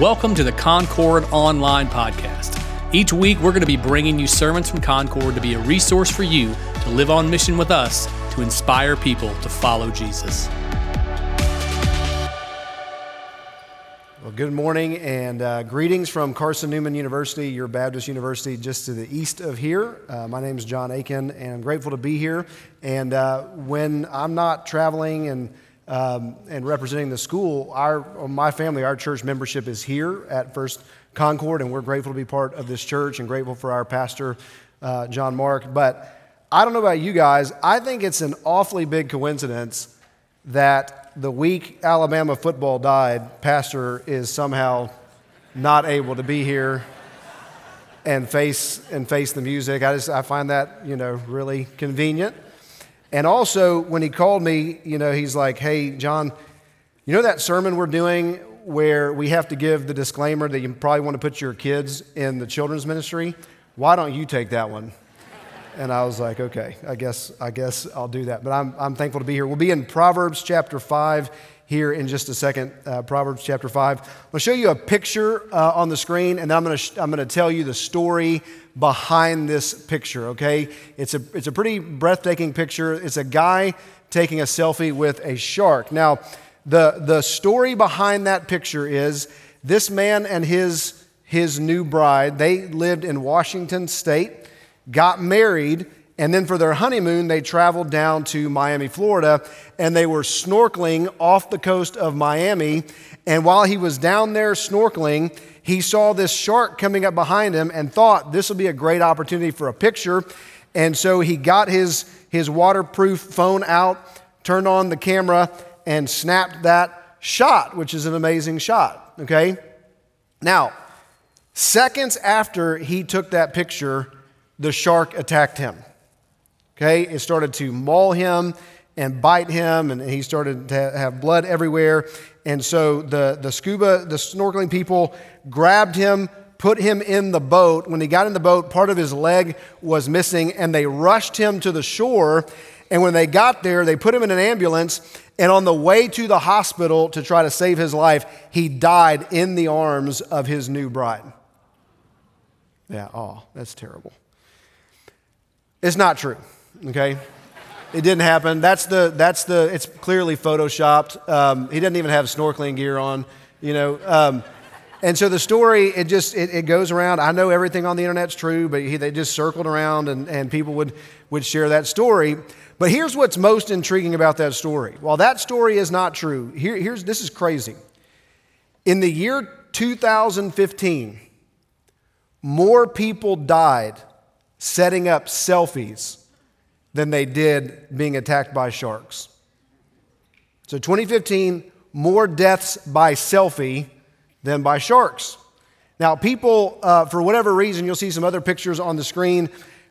Welcome to the Concord Online Podcast. Each week, we're going to be bringing you sermons from Concord to be a resource for you to live on mission with us to inspire people to follow Jesus. Well, good morning and uh, greetings from Carson Newman University, your Baptist university just to the east of here. Uh, my name is John Aiken, and I'm grateful to be here. And uh, when I'm not traveling and um, and representing the school, our, my family, our church membership is here at First Concord, and we're grateful to be part of this church and grateful for our pastor, uh, John Mark. But I don't know about you guys, I think it's an awfully big coincidence that the week Alabama football died, Pastor is somehow not able to be here and face and face the music. I just I find that you know really convenient. And also, when he called me, you know, he's like, hey, John, you know that sermon we're doing where we have to give the disclaimer that you probably want to put your kids in the children's ministry? Why don't you take that one? And I was like, okay, I guess, I guess I'll do that. But I'm, I'm thankful to be here. We'll be in Proverbs chapter 5 here in just a second. Uh, Proverbs chapter 5. I'm going to show you a picture uh, on the screen, and then I'm going to, sh- to tell you the story behind this picture, okay? It's a, it's a pretty breathtaking picture. It's a guy taking a selfie with a shark. Now, the, the story behind that picture is this man and his, his new bride, they lived in Washington State, got married, and then for their honeymoon, they traveled down to Miami, Florida, and they were snorkeling off the coast of Miami. And while he was down there snorkeling, he saw this shark coming up behind him and thought this would be a great opportunity for a picture. And so he got his, his waterproof phone out, turned on the camera, and snapped that shot, which is an amazing shot. Okay? Now, seconds after he took that picture, the shark attacked him. Okay? It started to maul him and bite him, and he started to have blood everywhere. And so the, the scuba, the snorkeling people grabbed him, put him in the boat. When he got in the boat, part of his leg was missing, and they rushed him to the shore. And when they got there, they put him in an ambulance. And on the way to the hospital to try to save his life, he died in the arms of his new bride. Yeah, oh, that's terrible. It's not true, okay? It didn't happen. That's the, that's the, it's clearly photoshopped. Um, he doesn't even have snorkeling gear on, you know. Um, and so the story, it just, it, it, goes around. I know everything on the internet's true, but he, they just circled around and, and people would, would share that story. But here's what's most intriguing about that story. While that story is not true, here, here's, this is crazy. In the year 2015, more people died setting up selfies than they did being attacked by sharks. So 2015, more deaths by selfie than by sharks. Now, people, uh, for whatever reason, you'll see some other pictures on the screen,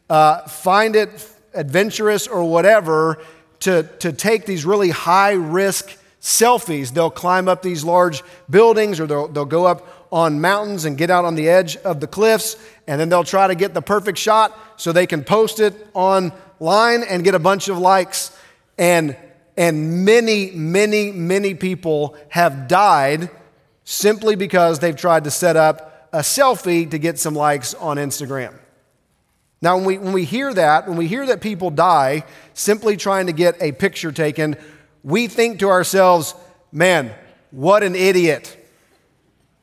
uh, find it adventurous or whatever to, to take these really high risk selfies. They'll climb up these large buildings or they'll, they'll go up on mountains and get out on the edge of the cliffs, and then they'll try to get the perfect shot so they can post it on line and get a bunch of likes. And, and many, many, many people have died simply because they've tried to set up a selfie to get some likes on Instagram. Now, when we, when we hear that, when we hear that people die simply trying to get a picture taken, we think to ourselves, man, what an idiot.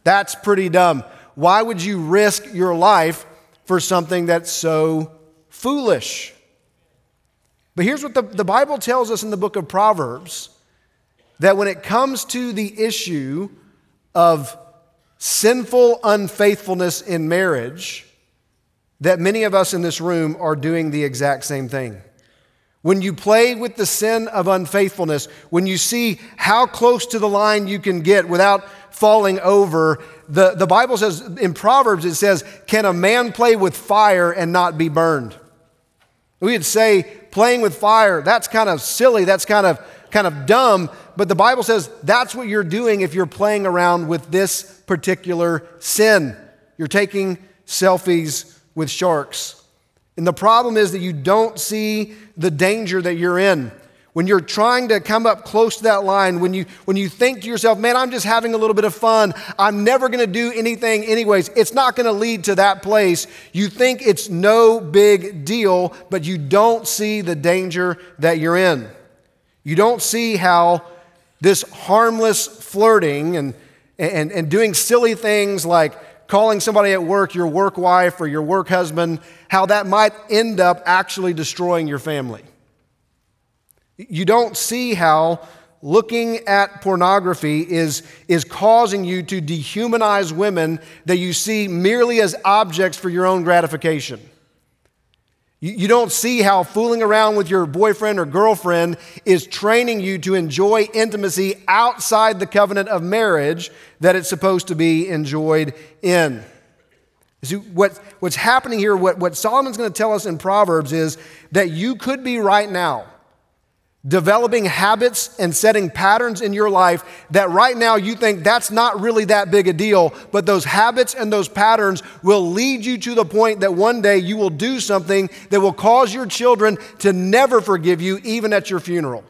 That's pretty dumb. Why would you risk your life for something that's so foolish? But here's what the, the Bible tells us in the book of Proverbs that when it comes to the issue of sinful unfaithfulness in marriage, that many of us in this room are doing the exact same thing. When you play with the sin of unfaithfulness, when you see how close to the line you can get without falling over, the, the Bible says in Proverbs, it says, Can a man play with fire and not be burned? We would say playing with fire, that's kind of silly, that's kind of kind of dumb, but the Bible says that's what you're doing if you're playing around with this particular sin. You're taking selfies with sharks. And the problem is that you don't see the danger that you're in. When you're trying to come up close to that line, when you, when you think to yourself, man, I'm just having a little bit of fun, I'm never gonna do anything anyways, it's not gonna lead to that place. You think it's no big deal, but you don't see the danger that you're in. You don't see how this harmless flirting and, and, and doing silly things like calling somebody at work your work wife or your work husband, how that might end up actually destroying your family. You don't see how looking at pornography is, is causing you to dehumanize women that you see merely as objects for your own gratification. You, don't see how fooling around with your boyfriend or girlfriend is training you to enjoy intimacy outside the covenant of marriage that it's supposed to be enjoyed in. See, what, what's happening here, what, what Solomon's going to tell us in Proverbs is that you could be right now developing habits and setting patterns in your life that right now you think that's not really that big a deal, but those habits and those patterns will lead you to the point that one day you will do something that will cause your children to never forgive you, even at your funeral.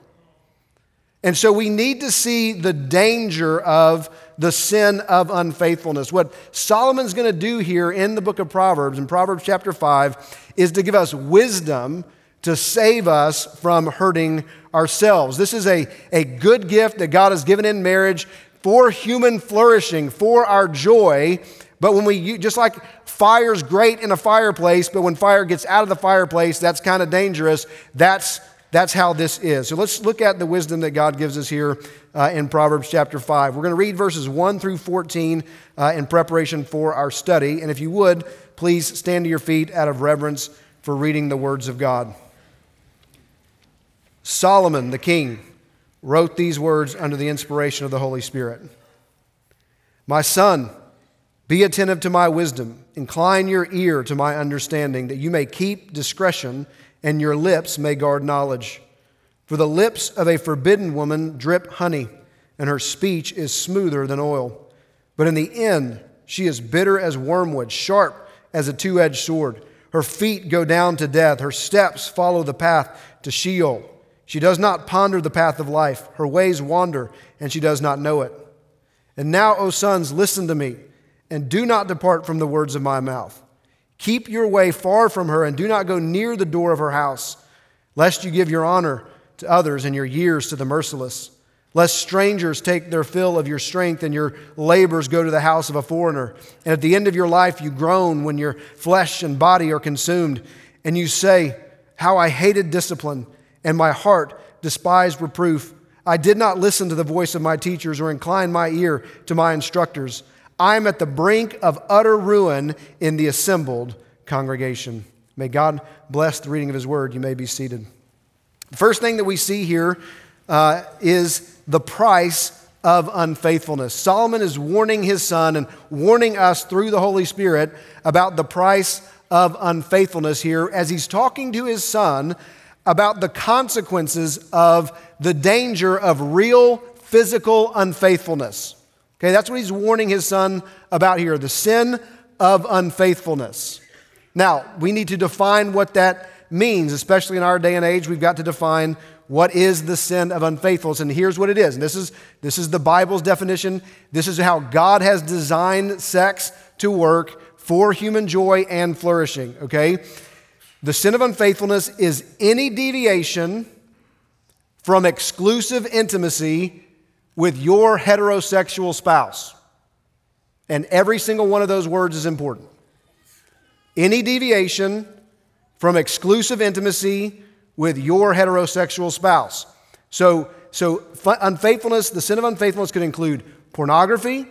And so we need to see the danger of the sin of unfaithfulness. What Solomon's going to do here in the book of Proverbs, in Proverbs chapter 5, is to give us wisdom to save us from hurting ourselves. This is a, a good gift that God has given in marriage for human flourishing, for our joy. But when we, just like fire's great in a fireplace, but when fire gets out of the fireplace, that's kind of dangerous. That's, that's how this is. So let's look at the wisdom that God gives us here uh, in Proverbs chapter 5. We're going to read verses 1 through 14 uh, in preparation for our study. And if you would, please stand to your feet out of reverence for reading the words of God. Solomon, the king, wrote these words under the inspiration of the Holy Spirit My son, be attentive to my wisdom, incline your ear to my understanding, that you may keep discretion and your lips may guard knowledge. For the lips of a forbidden woman drip honey, and her speech is smoother than oil. But in the end, she is bitter as wormwood, sharp as a two edged sword. Her feet go down to death, her steps follow the path to Sheol. She does not ponder the path of life. Her ways wander, and she does not know it. And now, O sons, listen to me, and do not depart from the words of my mouth. Keep your way far from her, and do not go near the door of her house, lest you give your honor to others and your years to the merciless. Lest strangers take their fill of your strength and your labors go to the house of a foreigner. And at the end of your life, you groan when your flesh and body are consumed, and you say, How I hated discipline and my heart despised reproof. I did not listen to the voice of my teachers or incline my ear to my instructors. I am at the brink of utter ruin in the assembled congregation. May God bless the reading of His word. You may be seated. The first thing that we see here uh, is the price of unfaithfulness. Solomon is warning his son and warning us through the Holy Spirit about the price of unfaithfulness here as he's talking to his son about the consequences of the danger of real physical unfaithfulness. Okay, that's what he's warning his son about here the sin of unfaithfulness. Now, we need to define what that means, especially in our day and age. We've got to define what is the sin of unfaithfulness. And here's what it is. And this is, this is the Bible's definition. This is how God has designed sex to work for human joy and flourishing, okay? The sin of unfaithfulness is any deviation from exclusive intimacy with your heterosexual spouse. And every single one of those words is important. Any deviation from exclusive intimacy with your heterosexual spouse. So, so unfaithfulness, the sin of unfaithfulness could include pornography,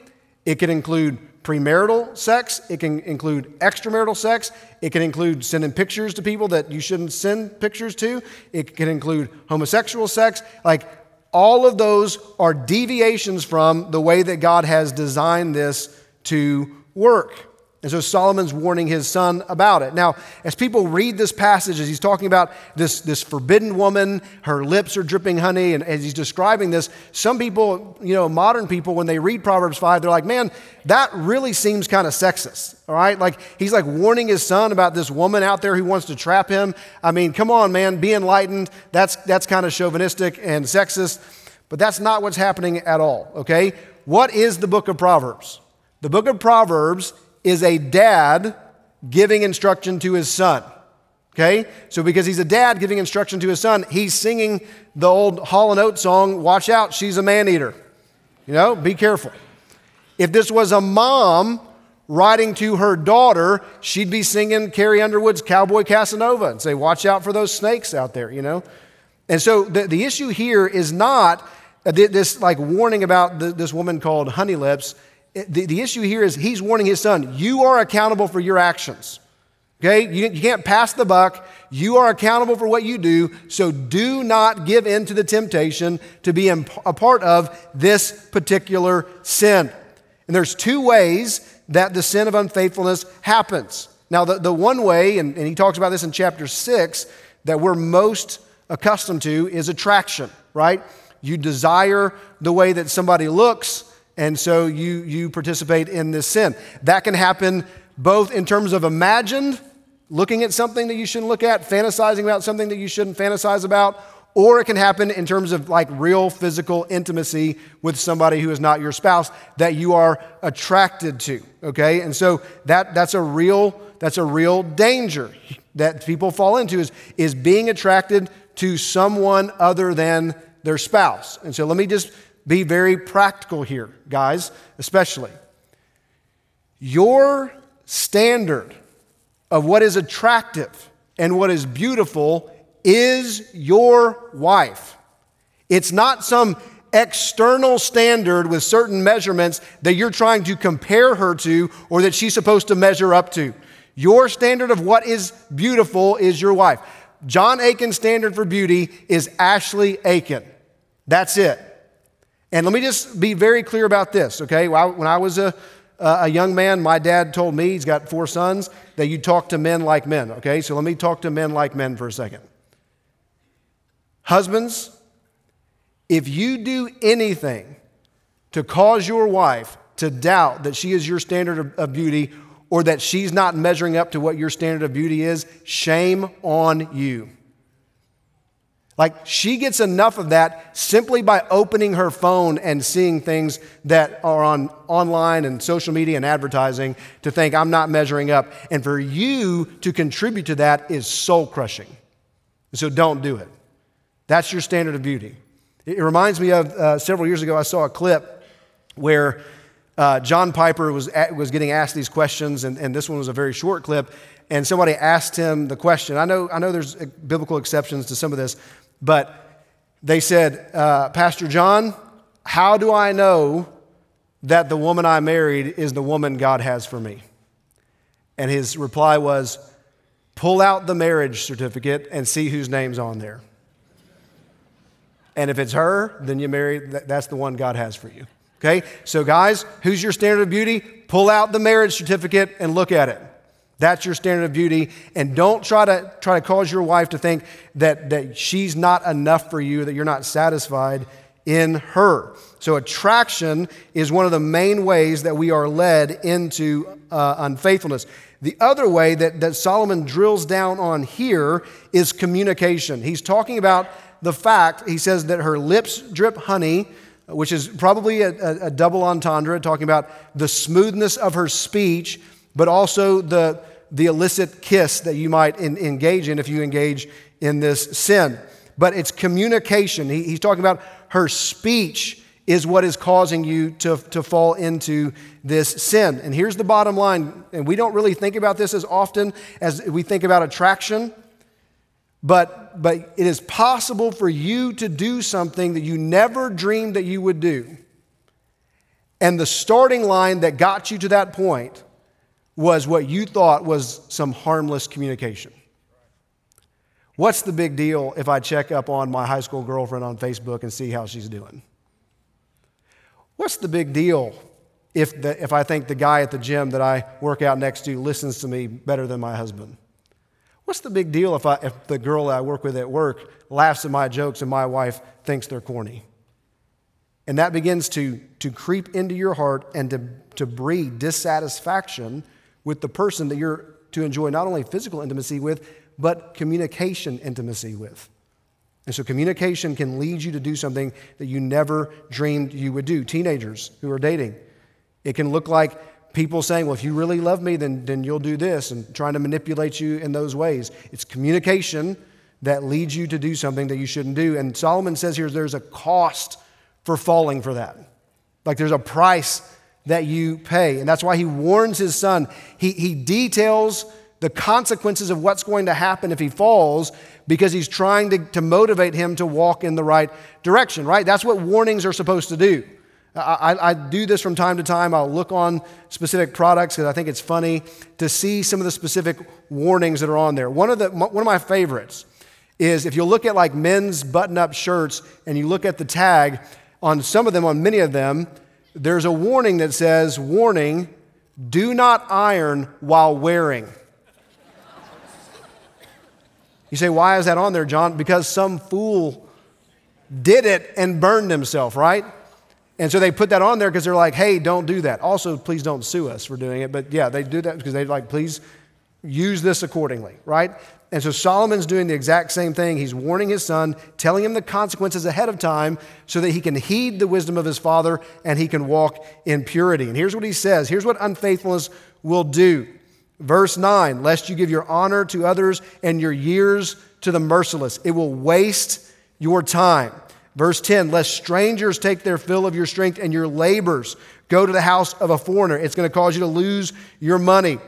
it could include premarital sex, it can include extramarital sex, it can include sending pictures to people that you shouldn't send pictures to, it can include homosexual sex. Like all of those are deviations from the way that God has designed this to work. And so Solomon's warning his son about it. Now, as people read this passage, as he's talking about this, this forbidden woman, her lips are dripping honey, and as he's describing this, some people, you know, modern people, when they read Proverbs 5, they're like, man, that really seems kind of sexist, all right? Like, he's like warning his son about this woman out there who wants to trap him. I mean, come on, man, be enlightened. That's, that's kind of chauvinistic and sexist, but that's not what's happening at all, okay? What is the book of Proverbs? The book of Proverbs is a dad giving instruction to his son. Okay? So, because he's a dad giving instruction to his son, he's singing the old Hall and Oates song, Watch Out, She's a Man Eater. You know, be careful. If this was a mom writing to her daughter, she'd be singing Carrie Underwood's Cowboy Casanova and say, Watch out for those snakes out there, you know? And so the, the issue here is not uh, this like warning about the, this woman called Honey Lips the, the issue here is he's warning his son, you are accountable for your actions. Okay? You, you can't pass the buck. You are accountable for what you do. So do not give in to the temptation to be a part of this particular sin. And there's two ways that the sin of unfaithfulness happens. Now, the, the one way, and, and he talks about this in chapter six, that we're most accustomed to is attraction, right? You desire the way that somebody looks and so you, you participate in this sin. That can happen both in terms of imagined, looking at something that you shouldn't look at, fantasizing about something that you shouldn't fantasize about, or it can happen in terms of like real physical intimacy with somebody who is not your spouse that you are attracted to. Okay? And so that, that's a real that's a real danger that people fall into is, is being attracted to someone other than their spouse. And so let me just be very practical here, guys, especially. Your standard of what is attractive and what is beautiful is your wife. It's not some external standard with certain measurements that you're trying to compare her to or that she's supposed to measure up to. Your standard of what is beautiful is your wife. John Aiken's standard for beauty is Ashley Aiken. That's it. And let me just be very clear about this, okay? When I was a, a young man, my dad told me, he's got four sons, that you talk to men like men, okay? So let me talk to men like men for a second. Husbands, if you do anything to cause your wife to doubt that she is your standard of, of beauty or that she's not measuring up to what your standard of beauty is, shame on you. Like she gets enough of that simply by opening her phone and seeing things that are on online and social media and advertising to think I'm not measuring up. And for you to contribute to that is soul crushing. So don't do it. That's your standard of beauty. It reminds me of uh, several years ago, I saw a clip where uh, John Piper was, at, was getting asked these questions, and, and this one was a very short clip. And somebody asked him the question. I know, I know there's biblical exceptions to some of this, but they said, uh, Pastor John, how do I know that the woman I married is the woman God has for me? And his reply was, pull out the marriage certificate and see whose name's on there. And if it's her, then you marry, that's the one God has for you. Okay? So, guys, who's your standard of beauty? Pull out the marriage certificate and look at it. That's your standard of beauty. And don't try to try to cause your wife to think that, that she's not enough for you, that you're not satisfied in her. So, attraction is one of the main ways that we are led into uh, unfaithfulness. The other way that, that Solomon drills down on here is communication. He's talking about the fact, he says that her lips drip honey, which is probably a, a, a double entendre, talking about the smoothness of her speech, but also the, the illicit kiss that you might in, engage in if you engage in this sin. But it's communication. He, he's talking about her speech is what is causing you to, to fall into this sin. And here's the bottom line, and we don't really think about this as often as we think about attraction, but, but it is possible for you to do something that you never dreamed that you would do. And the starting line that got you to that point was what you thought was some harmless communication. What's the big deal if I check up on my high school girlfriend on Facebook and see how she's doing? What's the big deal if, the, if I think the guy at the gym that I work out next to listens to me better than my husband? What's the big deal if, I, if the girl I work with at work laughs at my jokes and my wife thinks they're corny? And that begins to, to creep into your heart and to, to breed dissatisfaction with the person that you're to enjoy not only physical intimacy with, but communication intimacy with. And so communication can lead you to do something that you never dreamed you would do. Teenagers who are dating, it can look like people saying, Well, if you really love me, then, then you'll do this, and trying to manipulate you in those ways. It's communication that leads you to do something that you shouldn't do. And Solomon says here there's a cost for falling for that. Like there's a price that you pay. And that's why he warns his son. He, he details the consequences of what's going to happen if he falls because he's trying to, to motivate him to walk in the right direction, right? That's what warnings are supposed to do. I, I, do this from time to time. I'll look on specific products because I think it's funny to see some of the specific warnings that are on there. One of, the, one of my favorites is if you look at like men's button up shirts and you look at the tag, on some of them, on many of them, there's a warning that says, Warning, do not iron while wearing. You say, why is that on there, John? Because some fool did it and burned himself, right? And so they put that on there because they're like, hey, don't do that. Also, please don't sue us for doing it. But yeah, they do that because they like, please use this accordingly, right? And so Solomon's doing the exact same thing. He's warning his son, telling him the consequences ahead of time so that he can heed the wisdom of his father and he can walk in purity. And here's what he says here's what unfaithfulness will do. Verse 9, lest you give your honor to others and your years to the merciless, it will waste your time. Verse 10, lest strangers take their fill of your strength and your labors go to the house of a foreigner. It's going to cause you to lose your money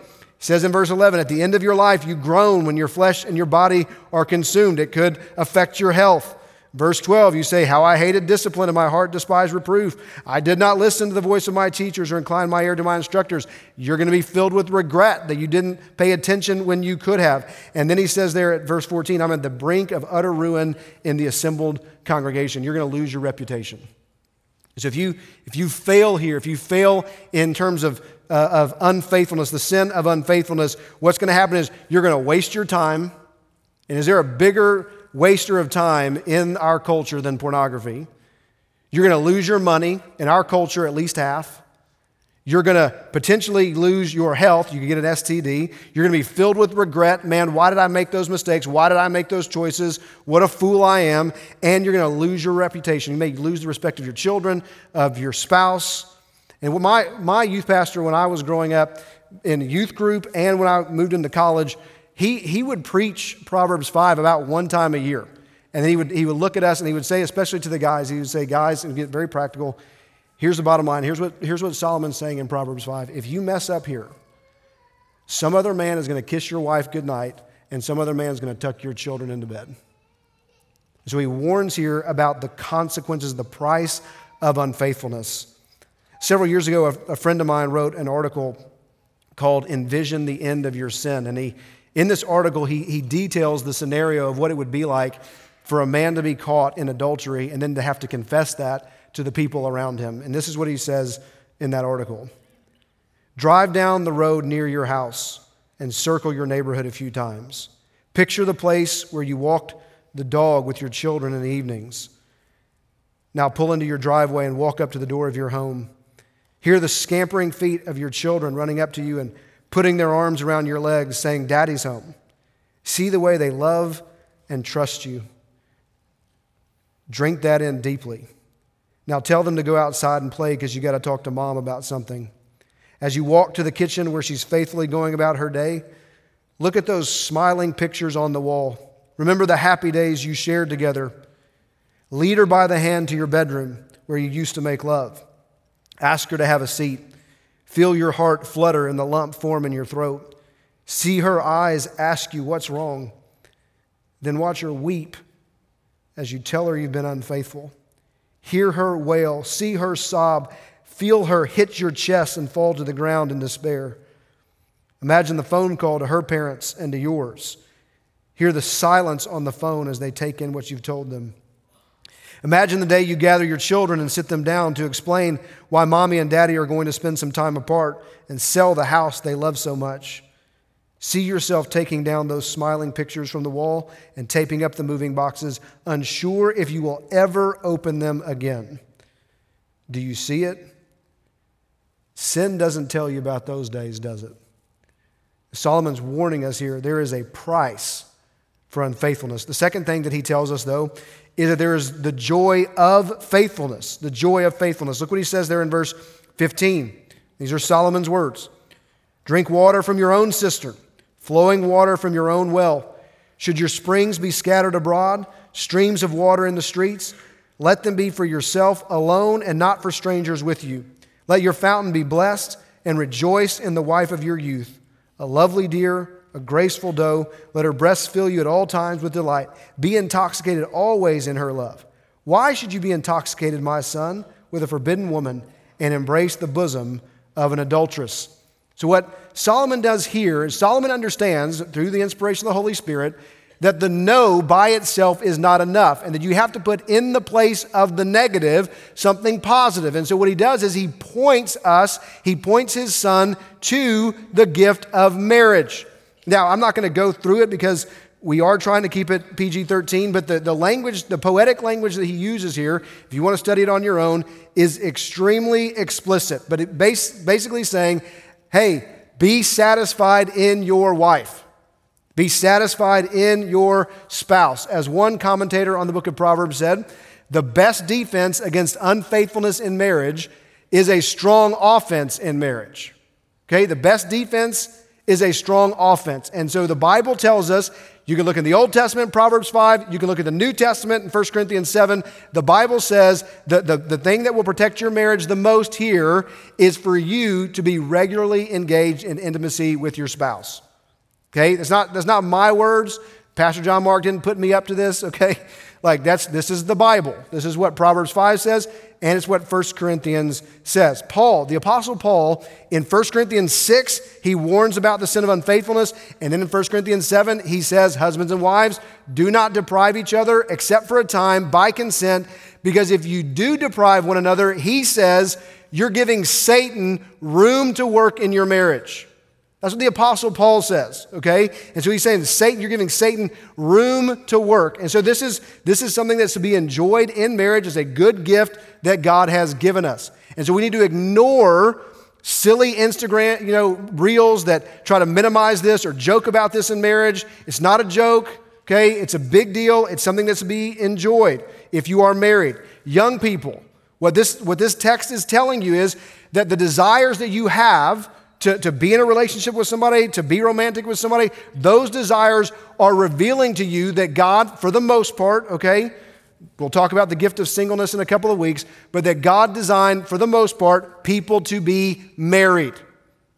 says in verse 11, at the end of your life, you groan when your flesh and your body are consumed. It could affect your health. Verse 12, you say, How I hated discipline and my heart despised reproof. I did not listen to the voice of my teachers or incline my ear to my instructors. You're going to be filled with regret that you didn't pay attention when you could have. And then he says there at verse 14, I'm at the brink of utter ruin in the assembled congregation. You're going to lose your reputation. So if you, if you fail here, if you fail in terms of uh, of unfaithfulness, the sin of unfaithfulness, what's going to happen is you're going to waste your time. And is there a bigger waster of time in our culture than pornography? You're going to lose your money, in our culture, at least half. You're going to potentially lose your health. You can get an STD. You're going to be filled with regret. Man, why did I make those mistakes? Why did I make those choices? What a fool I am. And you're going to lose your reputation. You may lose the respect of your children, of your spouse, and my, my youth pastor, when I was growing up in youth group and when I moved into college, he, he would preach Proverbs 5 about one time a year. And then he would, he would look at us and he would say, especially to the guys, he would say, guys, and get very practical. Here's the bottom line. Here's what, here's what Solomon's saying in Proverbs 5. If you mess up here, some other man is going to kiss your wife goodnight, and some other man is going to tuck your children into bed. So he warns here about the consequences, the price of unfaithfulness. Several years ago, a, friend of mine wrote an article called Envision the End of Your Sin. And he, in this article, he, he details the scenario of what it would be like for a man to be caught in adultery and then to have to confess that to the people around him. And this is what he says in that article Drive down the road near your house and circle your neighborhood a few times. Picture the place where you walked the dog with your children in the evenings. Now pull into your driveway and walk up to the door of your home. Hear the scampering feet of your children running up to you and putting their arms around your legs, saying, Daddy's home. See the way they love and trust you. Drink that in deeply. Now tell them to go outside and play because you got to talk to mom about something. As you walk to the kitchen where she's faithfully going about her day, look at those smiling pictures on the wall. Remember the happy days you shared together. Lead her by the hand to your bedroom where you used to make love. Ask her to have a seat. Feel your heart flutter and the lump form in your throat. See her eyes ask you what's wrong. Then watch her weep as you tell her you've been unfaithful. Hear her wail, see her sob, feel her hit your chest and fall to the ground in despair. Imagine the phone call to her parents and to yours. Hear the silence on the phone as they take in what you've told them. Imagine the day you gather your children and sit them down to explain why mommy and daddy are going to spend some time apart and sell the house they love so much. See yourself taking down those smiling pictures from the wall and taping up the moving boxes, unsure if you will ever open them again. Do you see it? Sin doesn't tell you about those days, does it? Solomon's warning us here there is a price for unfaithfulness. The second thing that he tells us, though, is that there is the joy of faithfulness. The joy of faithfulness. Look what he says there in verse 15. These are Solomon's words Drink water from your own cistern, flowing water from your own well. Should your springs be scattered abroad, streams of water in the streets, let them be for yourself alone and not for strangers with you. Let your fountain be blessed and rejoice in the wife of your youth, a lovely deer, a graceful doe. Let her breasts fill you at all times with delight. Be intoxicated always in her love. Why should you be intoxicated, my son, with a forbidden woman and embrace the bosom of an adulteress? So, what Solomon does here is Solomon understands through the inspiration of the Holy Spirit that the no by itself is not enough and that you have to put in the place of the negative something positive. And so what he does is he points us, he points his son to the gift of marriage. Now, I'm not going to go through it because we are trying to keep it PG 13, but the, the language, the poetic language that he uses here, if you want to study it on your own, is extremely explicit. But it base, basically saying, hey, be satisfied in your wife. Be satisfied in your spouse. As one commentator on the book of Proverbs said, the best defense against unfaithfulness in marriage is a strong offense in marriage. Okay, the best defense is a strong offense. And so the Bible tells us you can look in the Old Testament, Proverbs 5, you can look at the New Testament in 1 Corinthians 7. The Bible says that the, the thing that will protect your marriage the most here is for you to be regularly engaged in intimacy with your spouse. Okay, that's not, that's not my words. Pastor John Mark didn't put me up to this, okay? Like that's this is the Bible. This is what Proverbs 5 says, and it's what 1 Corinthians says. Paul, the apostle Paul, in 1 Corinthians 6, he warns about the sin of unfaithfulness, and then in 1 Corinthians 7, he says, Husbands and wives, do not deprive each other except for a time by consent, because if you do deprive one another, he says, you're giving Satan room to work in your marriage. That's what the Apostle Paul says, okay? And so he's saying, Satan, you're giving Satan room to work. And so this is, this is something that's to be enjoyed in marriage as a good gift that God has given us. And so we need to ignore silly Instagram, you know, reels that try to minimize this or joke about this in marriage. It's not a joke, okay? It's a big deal. It's something that's to be enjoyed if you are married. Young people, what this, what this text is telling you is that the desires that you have to, to be in a relationship with somebody, to be romantic with somebody, those desires are revealing to you that God, for the most part, okay, we'll talk about the gift of singleness in a couple of weeks, but that God designed, for the most part, people to be married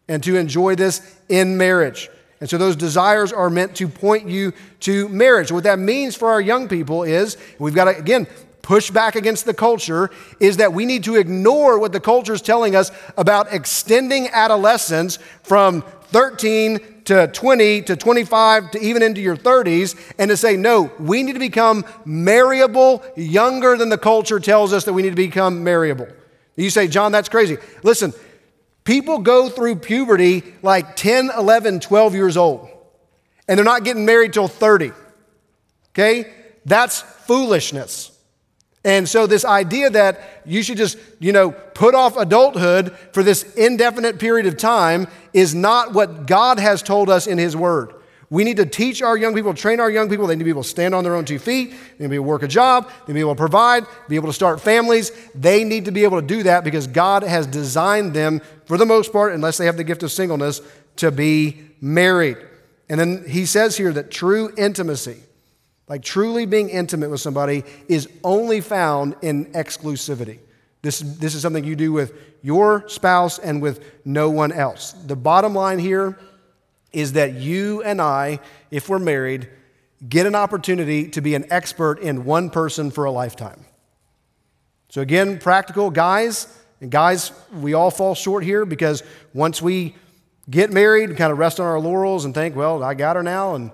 and to enjoy this in marriage. And so those desires are meant to point you to marriage. What that means for our young people is we've got to, again, push back against the culture is that we need to ignore what the culture is telling us about extending adolescence from 13 to 20 to 25 to even into your 30s and to say, no, we need to become marriable younger than the culture tells us that we need to become marriable. You say, John, that's crazy. Listen, people go through puberty like 10, 11, 12 years old, and they're not getting married till 30. Okay? That's foolishness. And so, this idea that you should just, you know, put off adulthood for this indefinite period of time is not what God has told us in His Word. We need to teach our young people, train our young people. They need to be able to stand on their own two feet. They need to be able to work a job. They need to be able to provide, be able to start families. They need to be able to do that because God has designed them, for the most part, unless they have the gift of singleness, to be married. And then he says here that true intimacy, like truly being intimate with somebody is only found in exclusivity. This, this is something you do with your spouse and with no one else. The bottom line here is that you and I, if we're married, get an opportunity to be an expert in one person for a lifetime. So, again, practical guys, and guys, we all fall short here because once we get married, and kind of rest on our laurels and think, well, I got her now, and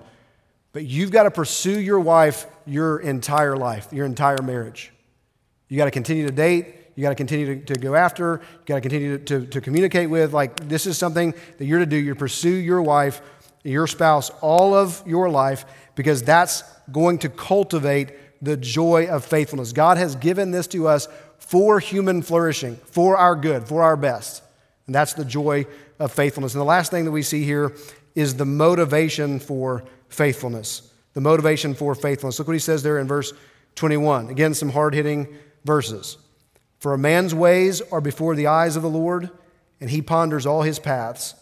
but you've got to pursue your wife your entire life, your entire marriage. You got to continue to date. You got to continue to, go after. You got to continue to, to, communicate with. Like, this is something that you're to do. You pursue your wife, your spouse, all of your life, because that's going to cultivate the joy of faithfulness. God has given this to us for human flourishing, for our good, for our best. And that's the joy of faithfulness. And the last thing that we see here is the motivation for faithfulness. The motivation for faithfulness. Look what he says there in verse 21. Again, some hard hitting verses. For a man's ways are before the eyes of the Lord, and he ponders all his paths.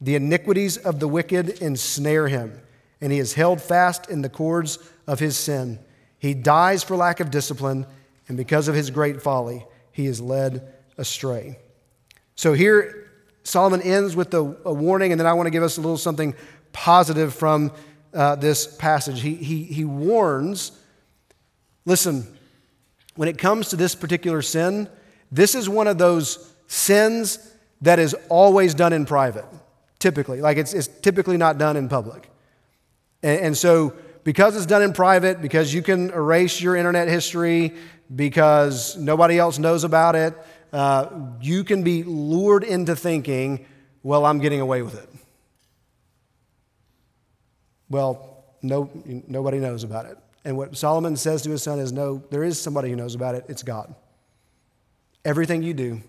The iniquities of the wicked ensnare him, and he is held fast in the cords of his sin. He dies for lack of discipline, and because of his great folly, he is led astray. So here, Solomon ends with a, a warning, and then I want to give us a little something positive from uh, this passage. He, he, he warns listen, when it comes to this particular sin, this is one of those sins that is always done in private, typically. Like it's, it's typically not done in public. And, and so, because it's done in private, because you can erase your internet history, because nobody else knows about it, uh, you can be lured into thinking, well, I'm getting away with it. Well, no, nobody knows about it. And what Solomon says to his son is, no, there is somebody who knows about it. It's God. Everything you do,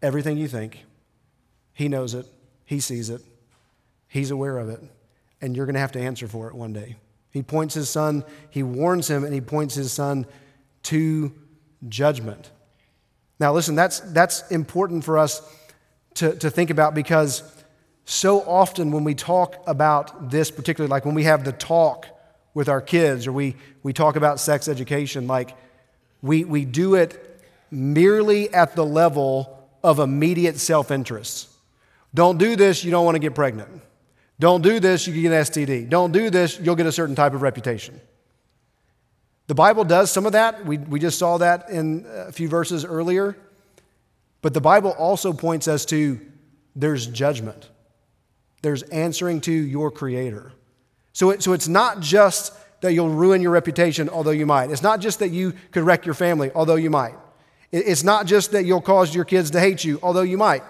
everything you think, he knows it, he sees it, he's aware of it, and you're going to have to answer for it one day. He points his son, he warns him, and he points his son to judgment. Now, listen, that's, that's important for us to, to think about because so often when we talk about this, particularly like when we have the talk with our kids or we, we talk about sex education, like we, we do it merely at the level of immediate self interest. Don't do this, you don't want to get pregnant. Don't do this, you can get an STD. Don't do this, you'll get a certain type of reputation. The Bible does some of that. We, we just saw that in a few verses earlier. But the Bible also points us to there's judgment, there's answering to your Creator. So, it, so it's not just that you'll ruin your reputation, although you might. It's not just that you could wreck your family, although you might. It, it's not just that you'll cause your kids to hate you, although you might.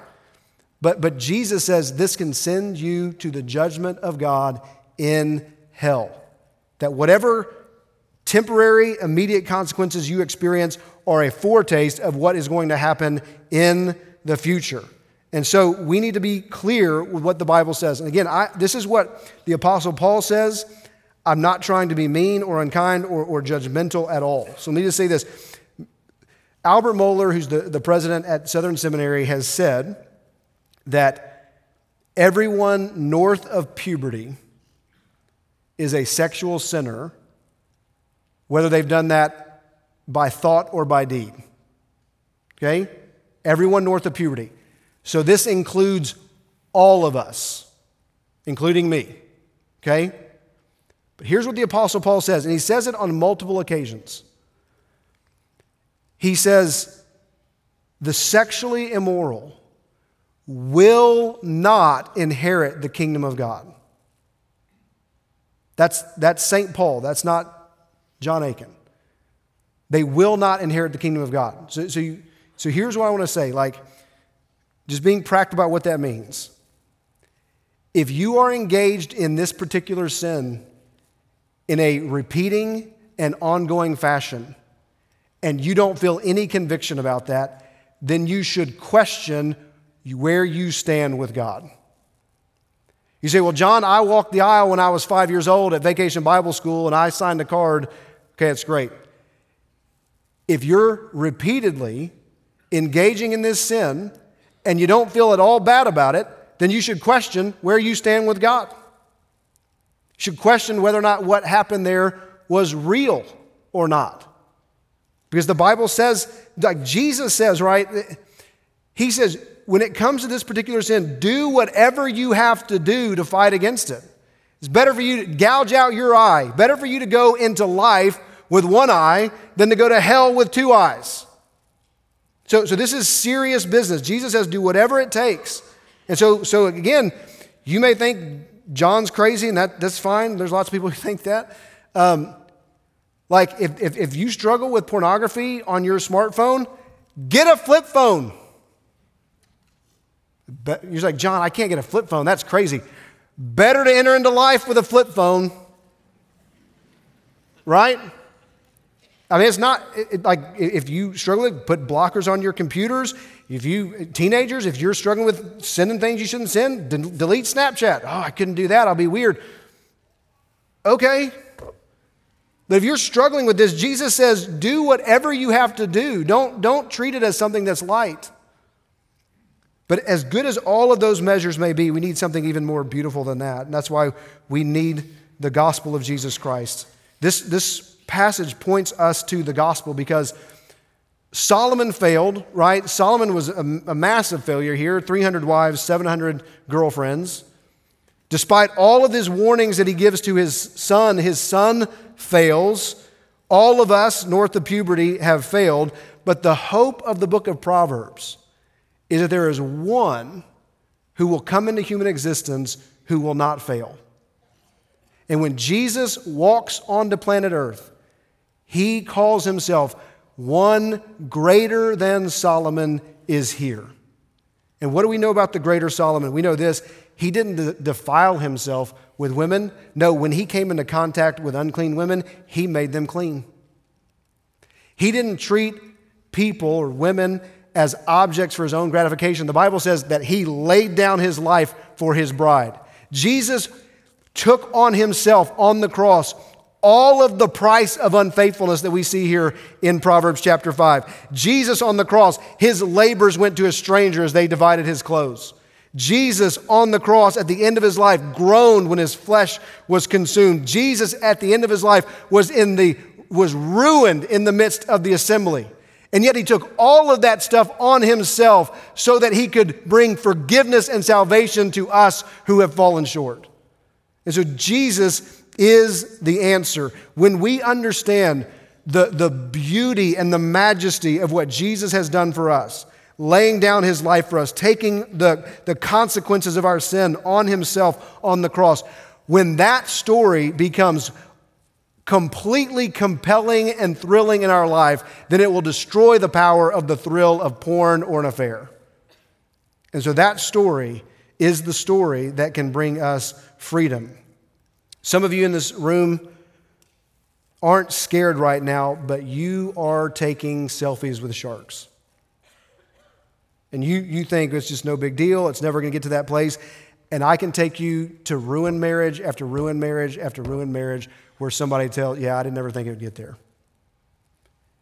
But, but Jesus says this can send you to the judgment of God in hell. That whatever temporary, immediate consequences you experience are a foretaste of what is going to happen in the future. And so we need to be clear with what the Bible says. And again, I, this is what the Apostle Paul says. I'm not trying to be mean or unkind or, or judgmental at all. So let me just say this. Albert Mohler, who's the, the president at Southern Seminary, has said that everyone north of puberty is a sexual sinner whether they've done that by thought or by deed. Okay? Everyone north of puberty. So this includes all of us, including me. Okay? But here's what the Apostle Paul says, and he says it on multiple occasions. He says, the sexually immoral will not inherit the kingdom of God. That's, that's St. Paul. That's not John Aiken. They will not inherit the kingdom of God. So, so, you, so here's what I want to say like, just being practical about what that means. If you are engaged in this particular sin in a repeating and ongoing fashion, and you don't feel any conviction about that, then you should question where you stand with God. You say, Well, John, I walked the aisle when I was five years old at Vacation Bible School and I signed a card Okay, it's great. If you're repeatedly engaging in this sin and you don't feel at all bad about it, then you should question where you stand with God. You should question whether or not what happened there was real or not. Because the Bible says, like Jesus says, right? He says, when it comes to this particular sin, do whatever you have to do to fight against it. It's better for you to gouge out your eye, better for you to go into life with one eye than to go to hell with two eyes. So, so this is serious business. Jesus says, do whatever it takes. And so, so again, you may think John's crazy, and that, that's fine. There's lots of people who think that. Um, Like, if, if, if you struggle with pornography on your smartphone, get a flip phone. But you're like, John, I can't get a flip phone. That's crazy. Better to enter into life with a flip phone, right? I mean, it's not it, like if you struggle, put blockers on your computers. If you, teenagers, if you're struggling with sending things you shouldn't send, de- delete Snapchat. Oh, I couldn't do that. I'll be weird. Okay. But if you're struggling with this, Jesus says, do whatever you have to do. Don't, don't treat it as something that's light. But as good as all of those measures may be, we need something even more beautiful than that. And that's why we need the gospel of Jesus Christ. This, this passage points us to the gospel because Solomon failed, right? Solomon was a, a massive failure here 300 wives, 700 girlfriends. Despite all of his warnings that he gives to his son, his son fails. All of us, north of puberty, have failed. But the hope of the book of Proverbs is that there is one who will come into human existence who will not fail. And when Jesus walks onto planet Earth, he calls himself one greater than Solomon is here. And what do we know about the greater Solomon? We know this he didn't defile himself with women. No, when he came into contact with unclean women, he made them clean. He didn't treat people or women as objects for his own gratification. The Bible says that he laid down his life for his bride. Jesus took on himself on the cross all of the price of unfaithfulness that we see here in Proverbs chapter 5. Jesus on the cross, his labors went to a stranger as they divided his clothes. Jesus on the cross at the end of his life groaned when his flesh was consumed. Jesus at the end of his life was in the was ruined in the midst of the assembly. And yet he took all of that stuff on himself so that he could bring forgiveness and salvation to us who have fallen short. And so Jesus is the answer. When we understand the, the beauty and the majesty of what Jesus has done for us, laying down his life for us, taking the, the consequences of our sin on himself on the cross, when that story becomes completely compelling and thrilling in our life, then it will destroy the power of the thrill of porn or an affair. And so that story is the story that can bring us freedom. Some of you in this room aren't scared right now, but you are taking selfies with sharks. And you, you think it's just no big deal, it's never going to get to that place. And I can take you to ruin marriage after ruin marriage after ruin marriage where somebody tells, yeah, I didn't ever think it would get there.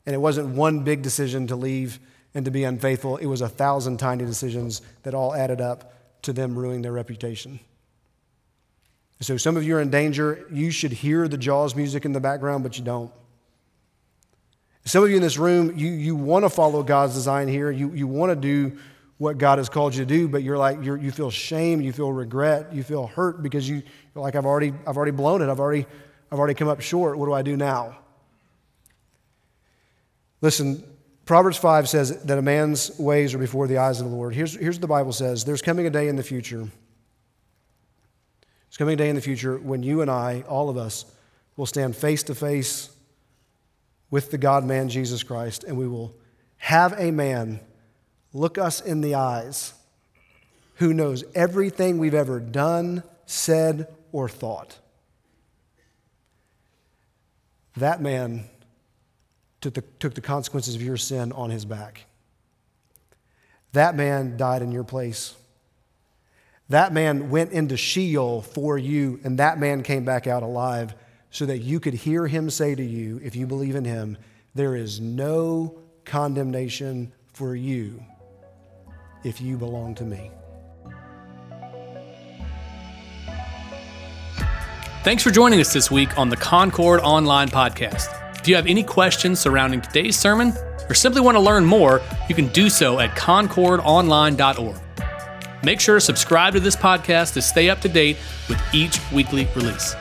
And it wasn't one big decision to leave and to be unfaithful, it was a thousand tiny decisions that all added up to them ruining their reputation. So some of you are in danger. You should hear the Jaws music in the background, but you don't. Some of you in this room, you, you want to follow God's design here. You, you want to do what God has called you to do, but you're like, you're, you feel shame, you feel regret, you feel hurt because you, you're like, I've already, I've already blown it. I've already, I've already come up short. What do I do now? Listen, Proverbs 5 says that a man's ways are before the eyes of the Lord. Here's, here's what the Bible says There's coming a day in the future. Coming day in the future when you and I, all of us, will stand face to face with the God man Jesus Christ, and we will have a man look us in the eyes who knows everything we've ever done, said, or thought. That man took the, took the consequences of your sin on his back. That man died in your place. That man went into Sheol for you, and that man came back out alive so that you could hear him say to you, if you believe in him, there is no condemnation for you if you belong to me. Thanks for joining us this week on the Concord Online Podcast. If you have any questions surrounding today's sermon or simply want to learn more, you can do so at concordonline.org. Make sure to subscribe to this podcast to stay up to date with each weekly release.